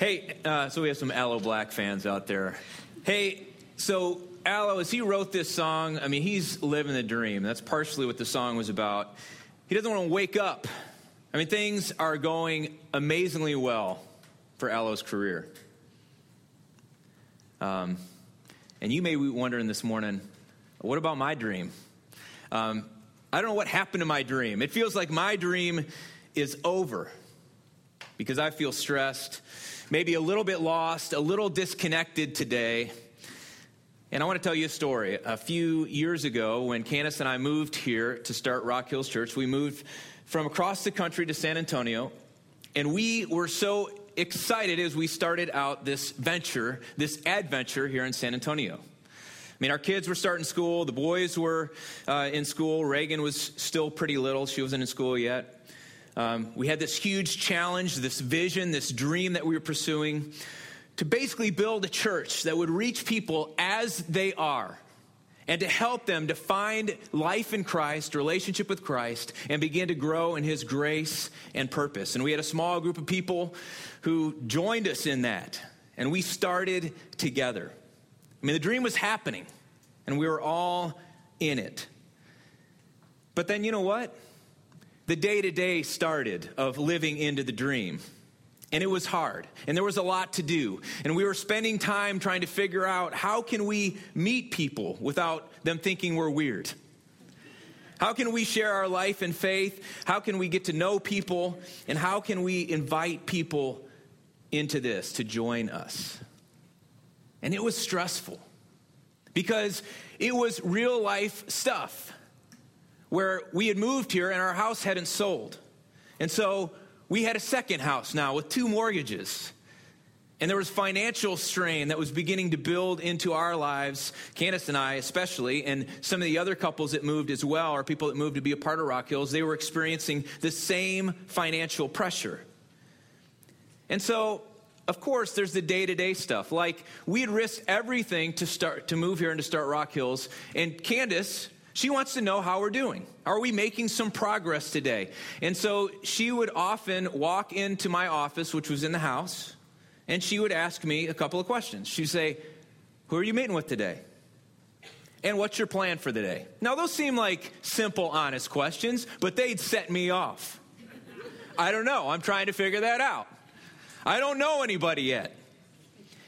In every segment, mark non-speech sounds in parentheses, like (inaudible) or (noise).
Hey, uh, so we have some Aloe Blacc fans out there. Hey, so Aloe, as he wrote this song, I mean, he's living the dream. That's partially what the song was about. He doesn't want to wake up. I mean, things are going amazingly well for Aloe's career. Um, and you may be wondering this morning, what about my dream? Um, I don't know what happened to my dream. It feels like my dream is over because I feel stressed, maybe a little bit lost, a little disconnected today. And I want to tell you a story. A few years ago, when Candace and I moved here to start Rock Hills Church, we moved from across the country to San Antonio. And we were so excited as we started out this venture, this adventure here in San Antonio. I mean, our kids were starting school, the boys were uh, in school. Reagan was still pretty little, she wasn't in school yet. Um, we had this huge challenge, this vision, this dream that we were pursuing to basically build a church that would reach people as they are and to help them to find life in Christ, relationship with Christ, and begin to grow in His grace and purpose. And we had a small group of people who joined us in that, and we started together. I mean, the dream was happening, and we were all in it. But then, you know what? The day to day started of living into the dream. And it was hard, and there was a lot to do. And we were spending time trying to figure out how can we meet people without them thinking we're weird? How can we share our life and faith? How can we get to know people? And how can we invite people into this to join us? And it was stressful because it was real life stuff where we had moved here and our house hadn't sold. And so we had a second house now with two mortgages. And there was financial strain that was beginning to build into our lives, Candace and I especially, and some of the other couples that moved as well, or people that moved to be a part of Rock Hills, they were experiencing the same financial pressure. And so, of course, there's the day to day stuff. Like, we had risked everything to start to move here and to start Rock Hills. And Candace, she wants to know how we're doing. Are we making some progress today? And so she would often walk into my office, which was in the house, and she would ask me a couple of questions. She'd say, Who are you meeting with today? And what's your plan for the day? Now, those seem like simple, honest questions, but they'd set me off. I don't know. I'm trying to figure that out. I don't know anybody yet.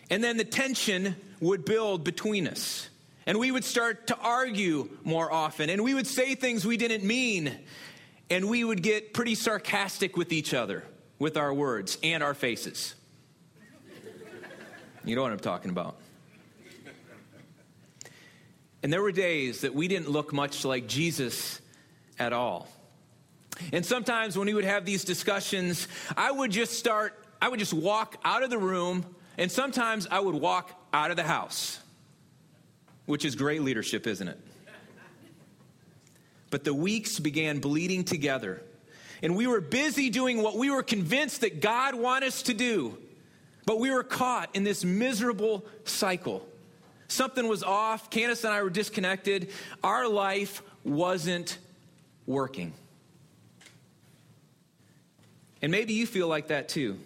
And then the tension would build between us. And we would start to argue more often. And we would say things we didn't mean. And we would get pretty sarcastic with each other with our words and our faces. You know what I'm talking about. And there were days that we didn't look much like Jesus at all. And sometimes when we would have these discussions, I would just start, I would just walk out of the room, and sometimes I would walk out of the house which is great leadership, isn't it? But the weeks began bleeding together, and we were busy doing what we were convinced that God wanted us to do, but we were caught in this miserable cycle. Something was off. Candace and I were disconnected. Our life wasn't working. And maybe you feel like that too.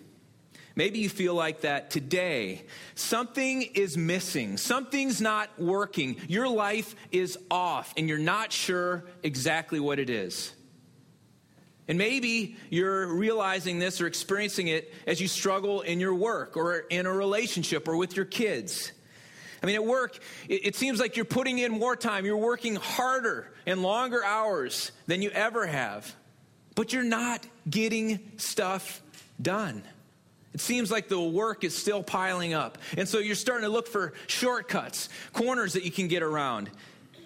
Maybe you feel like that today. Something is missing, something's not working. Your life is off, and you're not sure exactly what it is. And maybe you're realizing this or experiencing it as you struggle in your work or in a relationship or with your kids. I mean, at work, it, seems like you're putting in more time. You're working harder and longer hours than you ever have, but you're not getting stuff done. It seems like the work is still piling up. And so you're starting to look for shortcuts, corners that you can get around.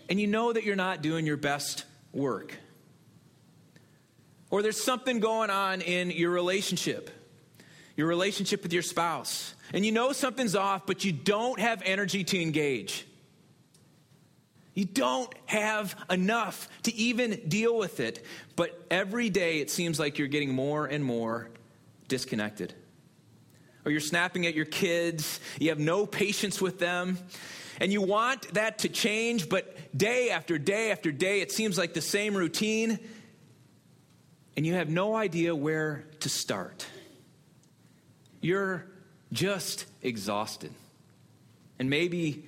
And you know that you're not doing your best work. Or there's something going on in your relationship, your relationship with your spouse. And you know something's off, but you don't have energy to engage. You don't have enough to even deal with it. But every day it seems like you're getting more and more disconnected or you're snapping at your kids, you have no patience with them, and you want that to change, but day after day after day, it seems like the same routine, and you have no idea where to start. You're just exhausted. And maybe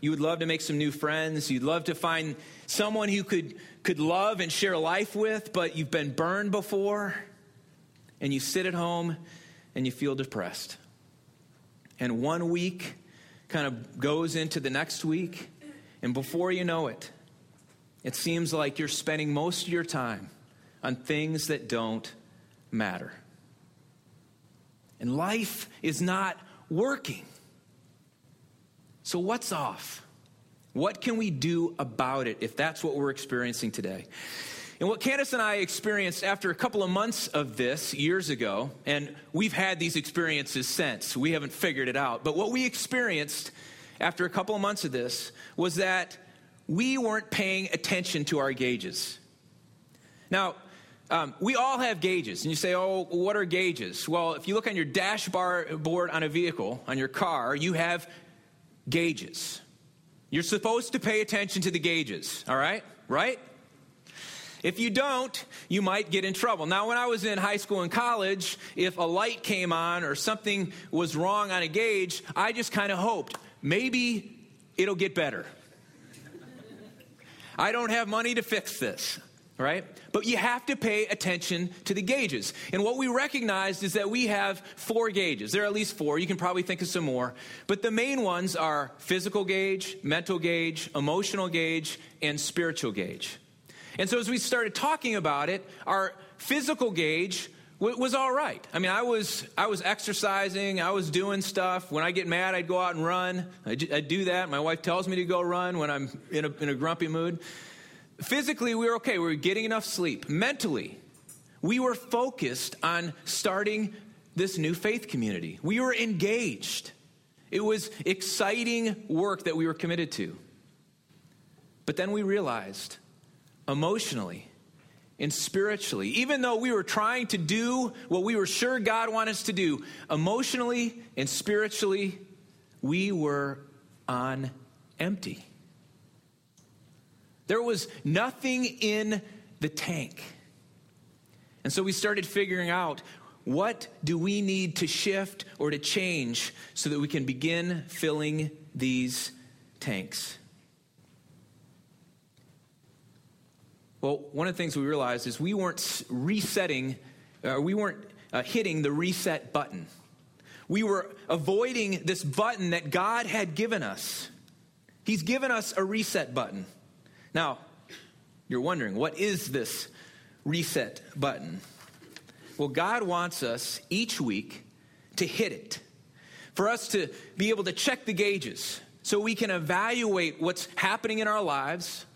you would love to make some new friends. You'd love to find someone who could, could love and share life with, but you've been burned before. And you sit at home and you feel depressed. And one week kind of goes into the next week, and before you know it, it seems like you're spending most of your time on things that don't matter. And life is not working. So, what's off? What can we do about it if that's what we're experiencing today? And what Candace and I experienced after a couple of months of this years ago, and we've had these experiences since, we haven't figured it out, but what we experienced after a couple of months of this was that we weren't paying attention to our gauges. Now, um, we all have gauges, and you say, Oh, what are gauges? Well, if you look on your dashboard board on a vehicle, on your car, you have gauges. You're supposed to pay attention to the gauges, all right? Right? If you don't, you might get in trouble. Now, when I was in high school and college, if a light came on or something was wrong on a gauge, I just kind of hoped maybe it'll get better. I don't have money to fix this, right? But you have to pay attention to the gauges. And what we recognized is that we have four gauges. There are at least four. You can probably think of some more. But the main ones are physical gauge, mental gauge, emotional gauge, and spiritual gauge. And so as we started talking about it, our physical gauge was all right. I mean, I was I was exercising, I was doing stuff. When I get mad, I'd go out and run. I do that. My wife tells me to go run when I'm in a, in a grumpy mood. Physically, we were okay. We were getting enough sleep. Mentally, we were focused on starting this new faith community. We were engaged. It was exciting work that we were committed to. But then we realized emotionally, and spiritually. Even though we were trying to do what we were sure God wanted us to do, emotionally and spiritually, we were on empty. There was nothing in the tank. And so we started figuring out what do we need to shift or to change so that we can begin filling these tanks. Well, one of the things we realized is we weren't resetting, uh, we weren't uh, hitting the reset button. We were avoiding this button that God had given us. He's given us a reset button. Now, you're wondering, what is this reset button? Well, God wants us each week to hit it, for us to be able to check the gauges so we can evaluate what's happening in our lives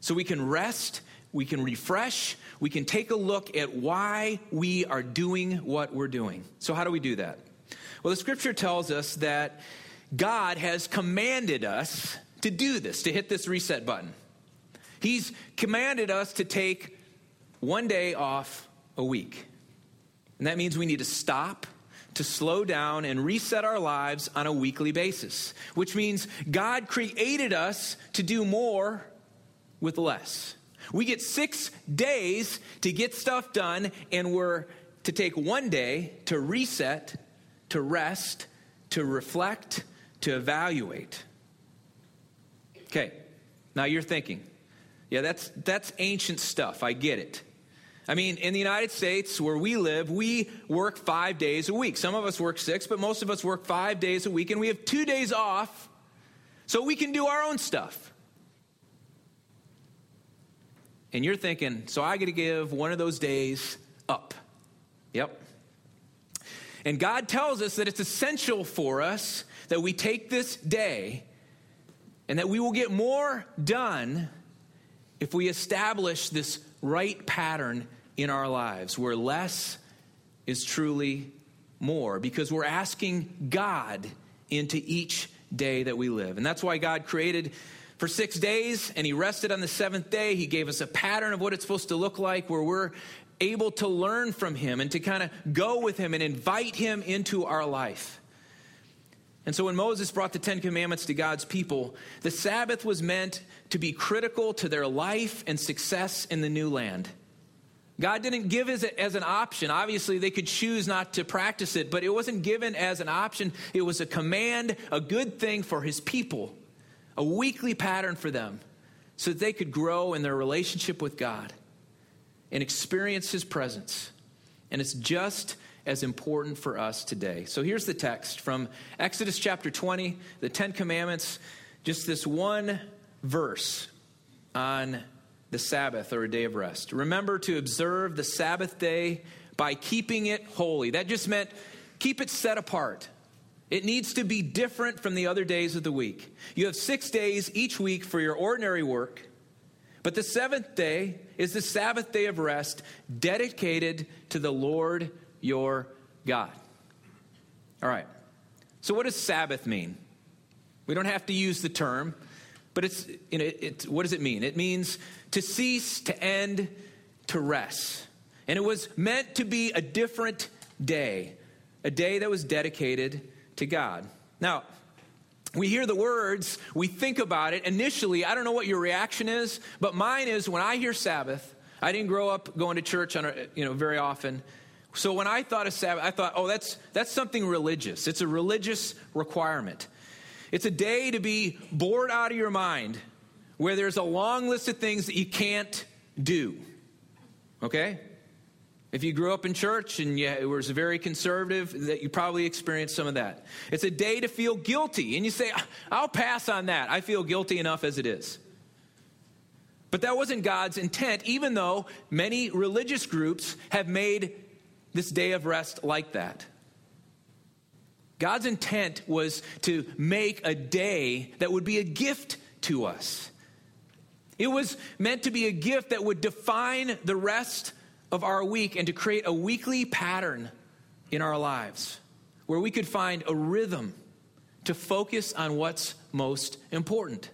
so we can rest, we can refresh, we can take a look at why we are doing what we're doing. So, how do we do that? Well, the scripture tells us that God has commanded us to do this, to hit this reset button. He's commanded us to take one day off a week. And that means we need to stop, to slow down, and reset our lives on a weekly basis, which means God created us to do more with less. We get six days to get stuff done, and we're to take one day to reset, to rest, to reflect, to evaluate. Okay, now you're thinking, yeah, that's, that's ancient stuff. I get it. I mean, in the United States, where we live, we work five days a week. Some of us work six, but most of us work five days a week, and we have two days off so we can do our own stuff. And you're thinking, so I got to give one of those days up. Yep. And God tells us that it's essential for us that we take this day and that we will get more done if we establish this right pattern in our lives where less is truly more because we're asking God into each day that we live. And that's why God created for six days and he rested on the seventh day. He gave us a pattern of what it's supposed to look like where we're able to learn from him and to kind of go with him and invite him into our life. And so when Moses brought the Ten Commandments to God's people, the Sabbath was meant to be critical to their life and success in the new land. God didn't give it as an option. Obviously, they could choose not to practice it, but it wasn't given as an option. It was a command, a good thing for his people, a weekly pattern for them so that they could grow in their relationship with God and experience his presence. And it's just as important for us today. So here's the text from Exodus chapter 20, the Ten Commandments, just this one verse on the Sabbath or a day of rest. Remember to observe the Sabbath day by keeping it holy. That just meant keep it set apart. It needs to be different from the other days of the week. You have six days each week for your ordinary work, but the seventh day is the Sabbath day of rest dedicated to the Lord your God. All right. So, what does Sabbath mean? We don't have to use the term, but it's, you know, it, what does it mean? It means to cease, to end, to rest. And it was meant to be a different day, a day that was dedicated to God. Now, we hear the words, we think about it. Initially, I don't know what your reaction is, but mine is when I hear Sabbath, I didn't grow up going to church on a, you know, very often. So when I thought of Sabbath, I thought, oh, that's, that's something religious. It's a religious requirement. It's a day to be bored out of your mind where there's a long list of things that you can't do. Okay? If you grew up in church and you was very conservative, that you probably experienced some of that. It's a day to feel guilty, and you say, ah, "I'll pass on that. I feel guilty enough as it is." But that wasn't God's intent, even though many religious groups have made this day of rest like that. God's intent was to make a day that would be a gift to us. It was meant to be a gift that would define the rest of our week and to create a weekly pattern in our lives where we could find a rhythm to focus on what's most important.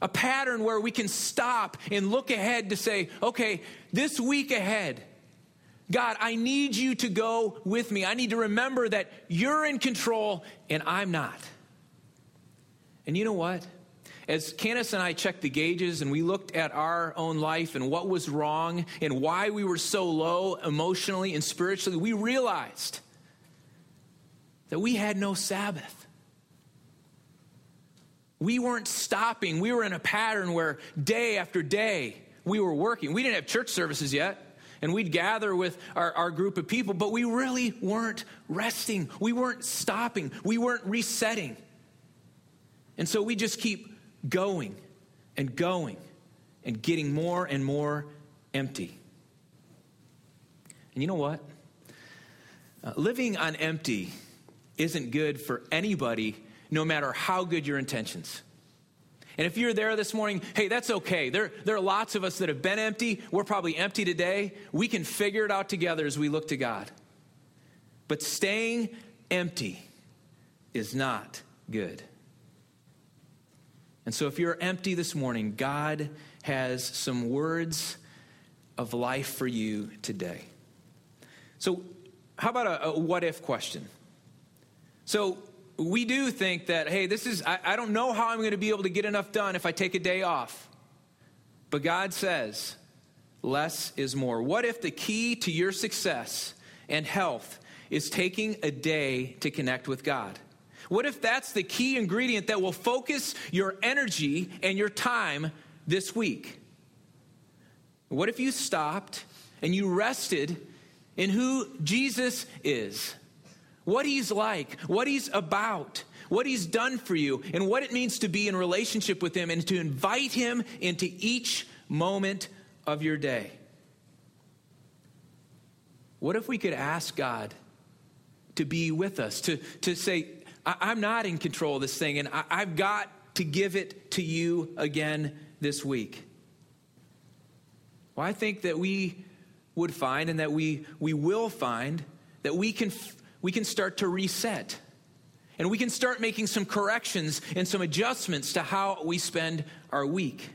A pattern where we can stop and look ahead to say, okay, this week ahead, God, I need you to go with me. I need to remember that you're in control and I'm not. And you know what? As Candace and I checked the gauges and we looked at our own life and what was wrong and why we were so low emotionally and spiritually, we realized that we had no Sabbath. We weren't stopping. We were in a pattern where day after day we were working. We didn't have church services yet, and we'd gather with our, our group of people, but we really weren't resting. We weren't stopping. We weren't resetting. And so we just keep going and going and getting more and more empty. And you know what? Uh, living on empty isn't good for anybody, no matter how good your intentions. And if you're there this morning, hey, that's okay. There, there are lots of us that have been empty. We're probably empty today. We can figure it out together as we look to God. But staying empty is not good. And so, if you're empty this morning, God has some words of life for you today. So, how about a, a what if question? So, we do think that, hey, this is, I, I don't know how I'm going to be able to get enough done if I take a day off. But God says, less is more. What if the key to your success and health is taking a day to connect with God? What if that's the key ingredient that will focus your energy and your time this week? What if you stopped and you rested in who Jesus is, what he's like, what he's about, what he's done for you, and what it means to be in relationship with him and to invite him into each moment of your day? What if we could ask God to be with us, to, to say, I, am not in control of this thing, and I, I've got to give it to you again this week. Well, I think that we would find and that we, we will find that we can, we can start to reset. And we can start making some corrections and some adjustments to how we spend our week.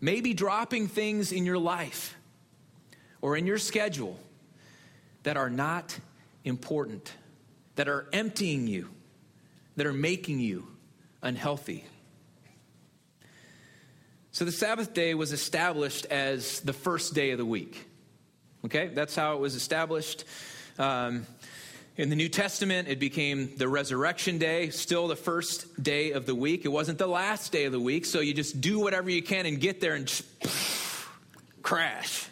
Maybe dropping things in your life or in your schedule that are not important, that are emptying you that are making you unhealthy. So the Sabbath day was established as the first day of the week. Okay, that's how it was established. Um, in the New Testament, it became the resurrection day, still the first day of the week. It wasn't the last day of the week, so you just do whatever you can and get there and just crash.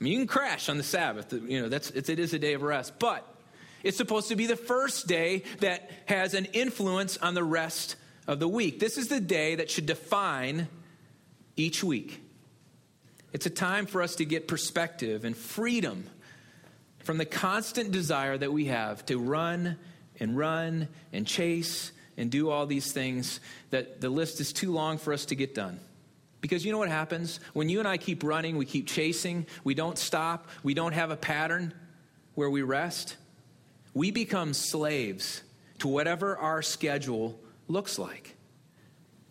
I mean, you can crash on the Sabbath. You know, that's, it is a day of rest. But it's supposed to be the first day that has an influence on the rest of the week. This is the day that should define each week. It's a time for us to get perspective and freedom from the constant desire that we have to run and run and chase and do all these things that the list is too long for us to get done. Because you know what happens? When you and I keep running, we keep chasing, we don't stop, we don't have a pattern where we rest, we become slaves to whatever our schedule looks like.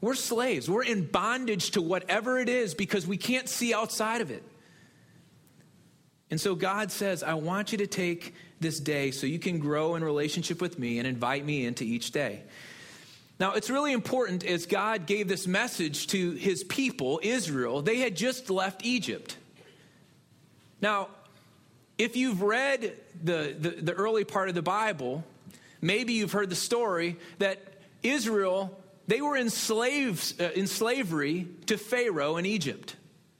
We're slaves. We're in bondage to whatever it is because we can't see outside of it. And so God says, I want you to take this day so you can grow in relationship with me and invite me into each day. Now, it's really important as God gave this message to his people, Israel, they had just left Egypt. Now, if you've read the, the, the early part of the Bible, maybe you've heard the story that Israel, they were enslaved, uh, in slavery to Pharaoh in Egypt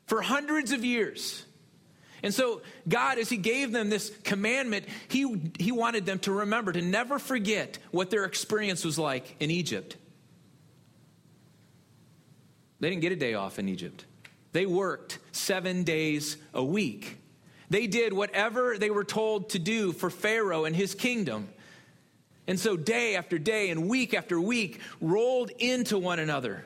for hundreds of years. And so, God, as He gave them this commandment, He, he wanted them to remember, to never forget what their experience was like in Egypt. They didn't get a day off in Egypt, they worked seven days a week. They did whatever they were told to do for Pharaoh and his kingdom. And so, day after day and week after week rolled into one another.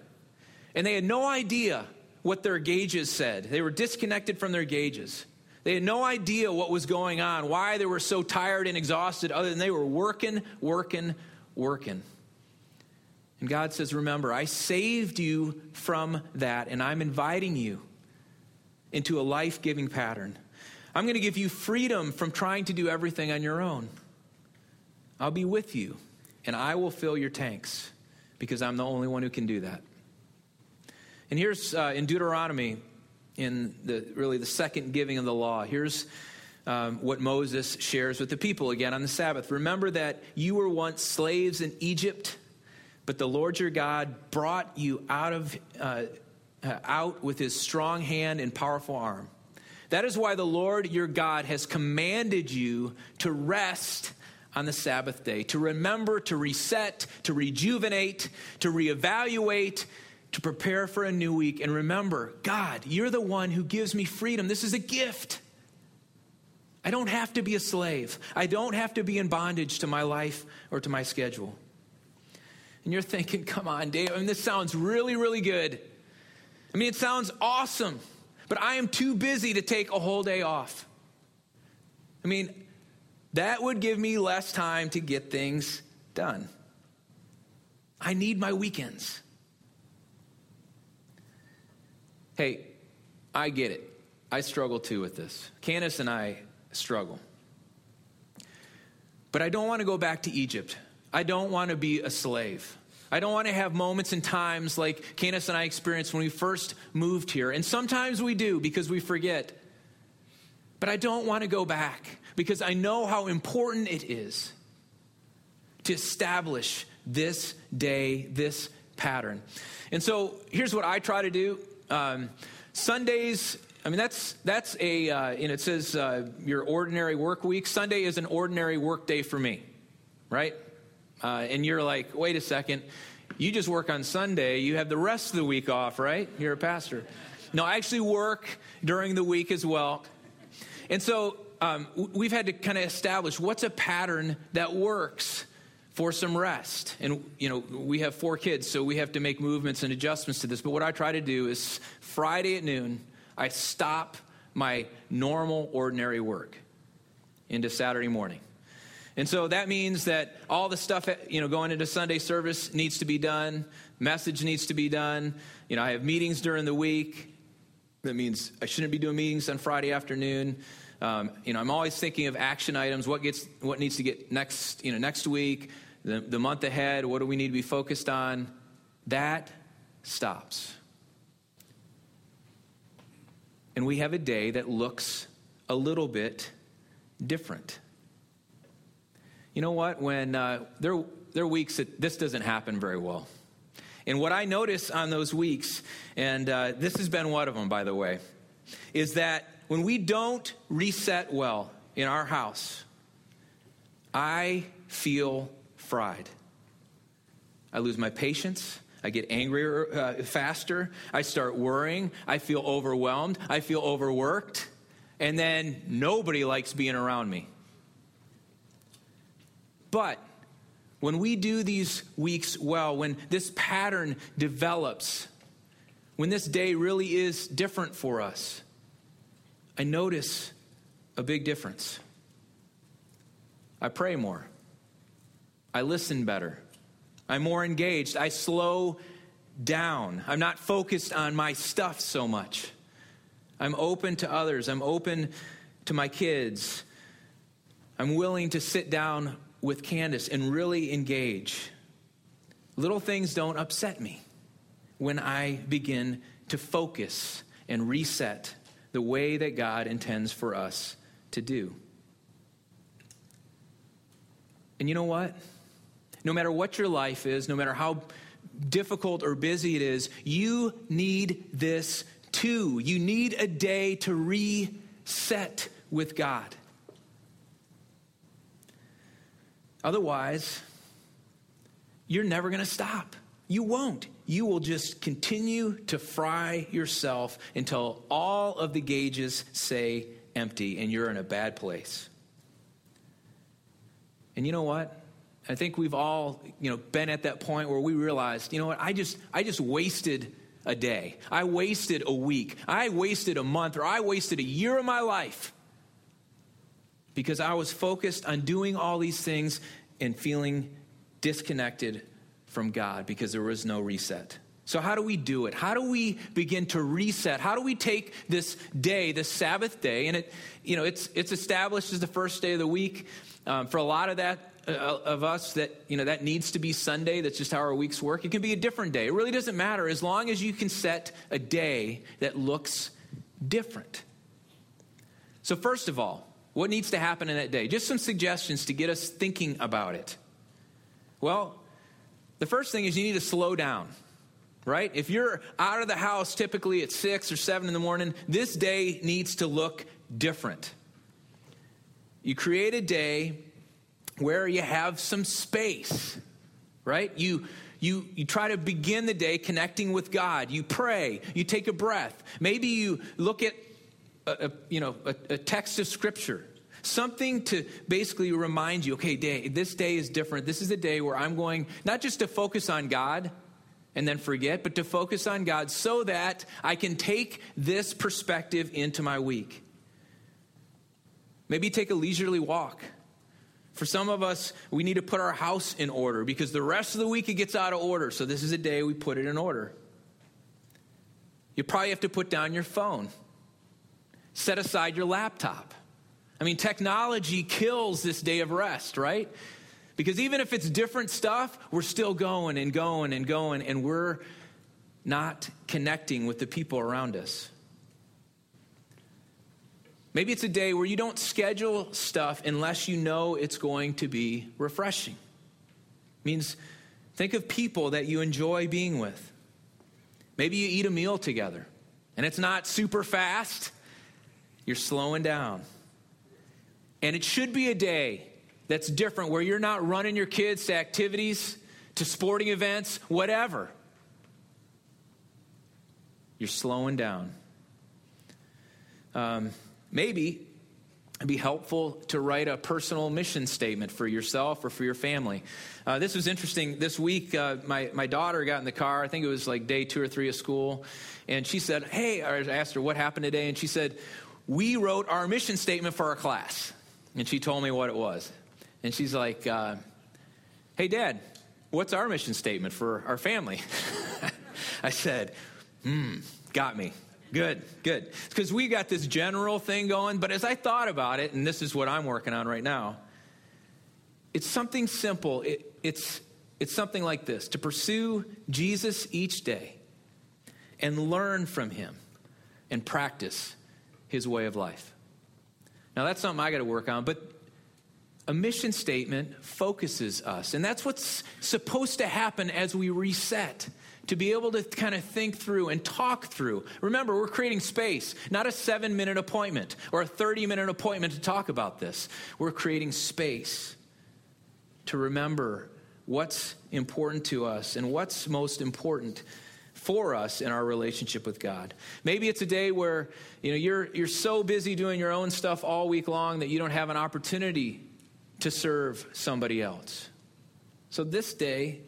And they had no idea what their gauges said. They were disconnected from their gauges. They had no idea what was going on, why they were so tired and exhausted, other than they were working, working, working. And God says, Remember, I saved you from that, and I'm inviting you into a life giving pattern. I'm going to give you freedom from trying to do everything on your own. I'll be with you, and I will fill your tanks because I'm the only one who can do that. And here's uh, in Deuteronomy in the really the second giving of the law. Here's um, what Moses shares with the people again on the Sabbath. Remember that you were once slaves in Egypt, but the Lord your God brought you out of uh, uh, out with His strong hand and powerful arm. That is why the Lord your God has commanded you to rest on the Sabbath day, to remember, to reset, to rejuvenate, to reevaluate, to prepare for a new week. And remember, God, you're the one who gives me freedom. This is a gift. I don't have to be a slave, I don't have to be in bondage to my life or to my schedule. And you're thinking, come on, Dave, I mean, this sounds really, really good. I mean, it sounds awesome, but I am too busy to take a whole day off. I mean, that would give me less time to get things done. I need my weekends. Hey, I get it. I struggle too with this. Candace and I struggle. But I don't want to go back to Egypt. I don't want to be a slave. I don't want to have moments and times like Candace and I experienced when we first moved here. And sometimes we do because we forget. But I don't want to go back because I know how important it is to establish this day, this pattern. And so here's what I try to do um, Sundays, I mean, that's, that's a, uh, and it says uh, your ordinary work week. Sunday is an ordinary work day for me, right? Uh, and you're like, wait a second, you just work on Sunday. You have the rest of the week off, right? You're a pastor. No, I actually work during the week as well. And so um, we've had to kind of establish what's a pattern that works for some rest. And, you know, we have four kids, so we have to make movements and adjustments to this. But what I try to do is Friday at noon, I stop my normal, ordinary work into Saturday morning. And so that means that all the stuff, you know, going into Sunday service needs to be done, message needs to be done. You know, I have meetings during the week. That means I shouldn't be doing meetings on Friday afternoon. Um, you know, I'm always thinking of action items. What gets, what needs to get next, you know, next week the, the month ahead, what do we need to be focused on? That stops. and we have a day that looks a little bit different. You know what? When uh, there, there are weeks that this doesn't happen very well. And what I notice on those weeks, and uh, this has been one of them, by the way, is that when we don't reset well in our house, I feel fried. I lose my patience. I get angrier uh, faster. I start worrying. I feel overwhelmed. I feel overworked. And then nobody likes being around me. But when we do these weeks well, when this pattern develops, when this day really is different for us, I notice a big difference. I pray more. I listen better. I'm more engaged. I slow down. I'm not focused on my stuff so much. I'm open to others. I'm open to my kids. I'm willing to sit down with Candace and really engage. Little things don't upset me when I begin to focus and reset the way that God intends for us to do. And you know what? No matter what your life is, no matter how difficult or busy it is, you need this too. You need a day to reset with God. Otherwise, you're never going to stop. You won't. You will just continue to fry yourself until all of the gauges say empty and you're in a bad place. And you know what? I think we've all, you know, been at that point where we realized, you know what? I just I just wasted a day. I wasted a week. I wasted a month or I wasted a year of my life because I was focused on doing all these things and feeling disconnected from God because there was no reset. So, how do we do it? How do we begin to reset? How do we take this day, this Sabbath day, and it, you know, it's, it's established as the first day of the week. Um, for a lot of that, uh, of us that you know that needs to be sunday that's just how our weeks work it can be a different day it really doesn't matter as long as you can set a day that looks different so first of all what needs to happen in that day? Just some suggestions to get us thinking about it. Well, the first thing is you need to slow down, right? If you're out of the house typically at six or seven in the morning, this day needs to look different. You create a day where you have some space, right? You you, you try to begin the day connecting with God. You pray. You take a breath. Maybe you look at a, a you know, a, a text of Scripture something to basically remind you okay day this day is different. This is a day where i'm going not just to focus on god and then forget but to focus on god so that i can take this perspective into my week. Maybe take a leisurely walk. For some of us we need to put our house in order because the rest of the week it gets out of order. So this is a day we put it in order. You probably have to put down your phone set aside your laptop. I mean, technology kills this day of rest, right? Because even if it's different stuff, we're still going and going and going, and we're not connecting with the people around us. Maybe it's a day where you don't schedule stuff unless you know it's going to be refreshing. It means think of people that you enjoy being with. Maybe you eat a meal together, and it's not super fast, you're slowing down. And it should be a day that's different where you're not running your kids to activities, to sporting events, whatever. You're slowing down. Um, maybe it'd be helpful to write a personal mission statement for yourself or for your family. Uh, this was interesting. This week, uh, my, my daughter got in the car. I think it was like day two or three of school. And she said, Hey, I asked her what happened today. And she said, we wrote our mission statement for our class. And she told me what it was. And she's like, uh, Hey, Dad, what's our mission statement for our family? (laughs) I said, Hmm, got me. Good, good. Because we got this general thing going, but as I thought about it, and this is what I'm working on right now, it's something simple. It, it's, it's something like this to pursue Jesus each day and learn from him and practice his way of life. Now, that's something I got to work on, but a mission statement focuses us. And that's what's supposed to happen as we reset to be able to kind of think through and talk through. Remember, we're creating space, not a seven minute appointment or a 30 minute appointment to talk about this. We're creating space to remember what's important to us and what's most important for us in our relationship with God. Maybe it's a day where you know you're you're so busy doing your own stuff all week long that you don't have an opportunity to serve somebody else. So this day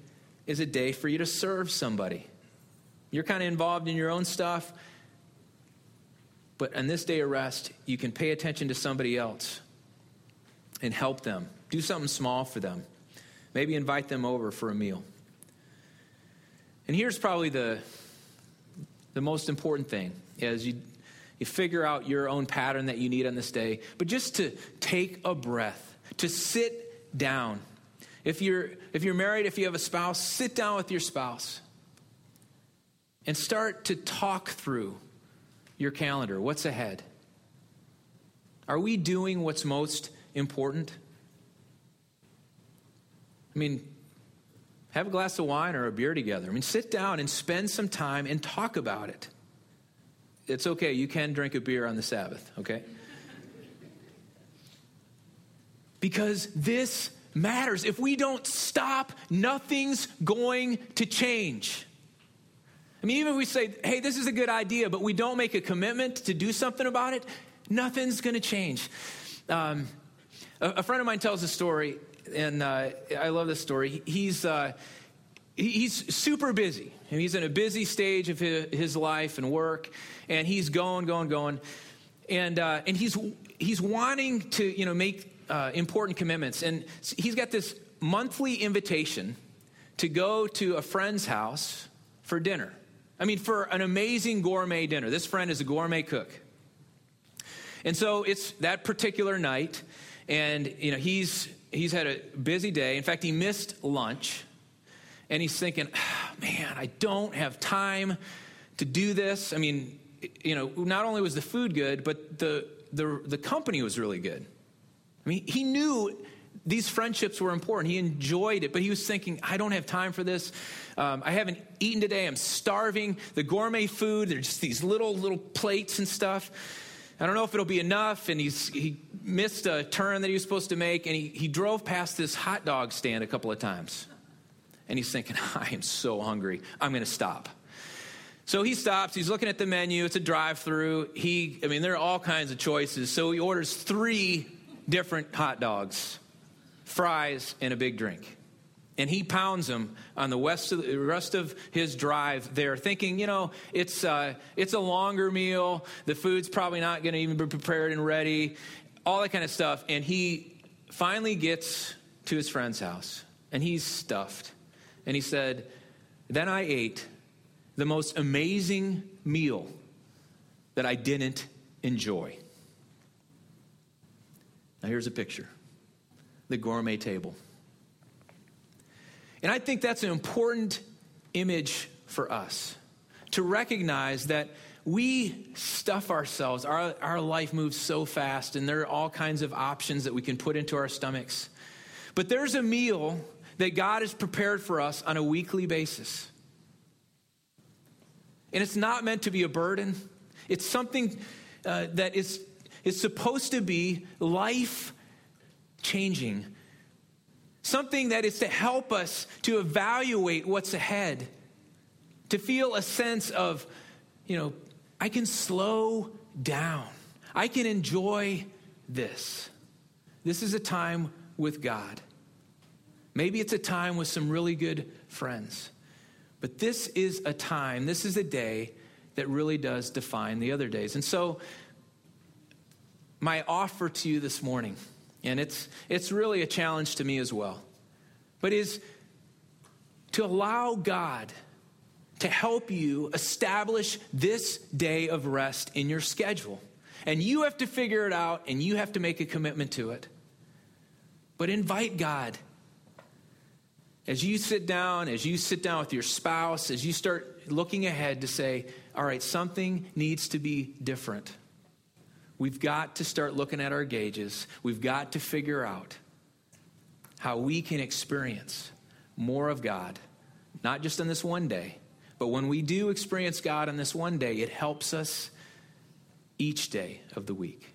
is a day for you to serve somebody. You're kind of involved in your own stuff, but on this day of rest, you can pay attention to somebody else and help them. Do something small for them. Maybe invite them over for a meal. And here's probably the, the most important thing as you, you figure out your own pattern that you need on this day, but just to take a breath, to sit down. If you're, if you're married, if you have a spouse, sit down with your spouse and start to talk through your calendar. What's ahead? Are we doing what's most important? I mean, have a glass of wine or a beer together. I mean, sit down and spend some time and talk about it. It's okay. You can drink a beer on the Sabbath, okay? Because this matters. If we don't stop, nothing's going to change. I mean, even if we say, hey, this is a good idea, but we don't make a commitment to do something about it, nothing's going to change. Um, a, a, friend of mine tells a story and uh, I love this story. He's uh, he's super busy, and he's in a busy stage of his, life and work, and he's going, going, going, and uh, and he's he's wanting to you know make uh, important commitments, and he's got this monthly invitation to go to a friend's house for dinner. I mean, for an amazing gourmet dinner. This friend is a gourmet cook. And so it's that particular night, and you know he's he's had a busy day. In fact, he missed lunch. And he's thinking, oh, man, I don't have time to do this. I mean, you know, not only was the food good, but the, the, the company was really good. I mean, he knew these friendships were important. He enjoyed it, but he was thinking, I don't have time for this. Um, I haven't eaten today. I'm starving. The gourmet food, they're just these little, little plates and stuff. I don't know if it'll be enough. And he's, he missed a turn that he was supposed to make, and he, he drove past this hot dog stand a couple of times. And he's thinking, (laughs) I am so hungry. I'm going to stop. So he stops. He's looking at the menu. It's a drive through. He, I mean, there are all kinds of choices. So he orders three different hot dogs, fries, and a big drink and he pounds them on the west of the rest of his drive there, thinking, you know, it's uh, it's a longer meal. The food's probably not going to even be prepared and ready, all that kind of stuff. And he finally gets to his friend's house, and he's stuffed. And he said, "Then I ate the most amazing meal that I didn't enjoy." Now here's a picture: the gourmet table. And I think that's an important image for us to recognize that we stuff ourselves. Our, our life moves so fast, and there are all kinds of options that we can put into our stomachs. But there's a meal that God has prepared for us on a weekly basis. And it's not meant to be a burden, it's something uh, that is, is supposed to be life changing something that is to help us to evaluate what's ahead, to feel a sense of, you know, I can slow down, I can enjoy this. This is a time with God. Maybe it's a time with some really good friends. But this is a time, this is a day that really does define the other days. And so, my offer to you this morning and it's, it's really a challenge to me as well, but is to allow God to help you establish this day of rest in your schedule. And you have to figure it out and you have to make a commitment to it. But invite God. As you sit down, as you sit down with your spouse, as you start looking ahead to say, all right, something needs to be different. We've got to start looking at our gauges. We've got to figure out how we can experience more of God, not just on this one day, but when we do experience God on this one day, it helps us each day of the week.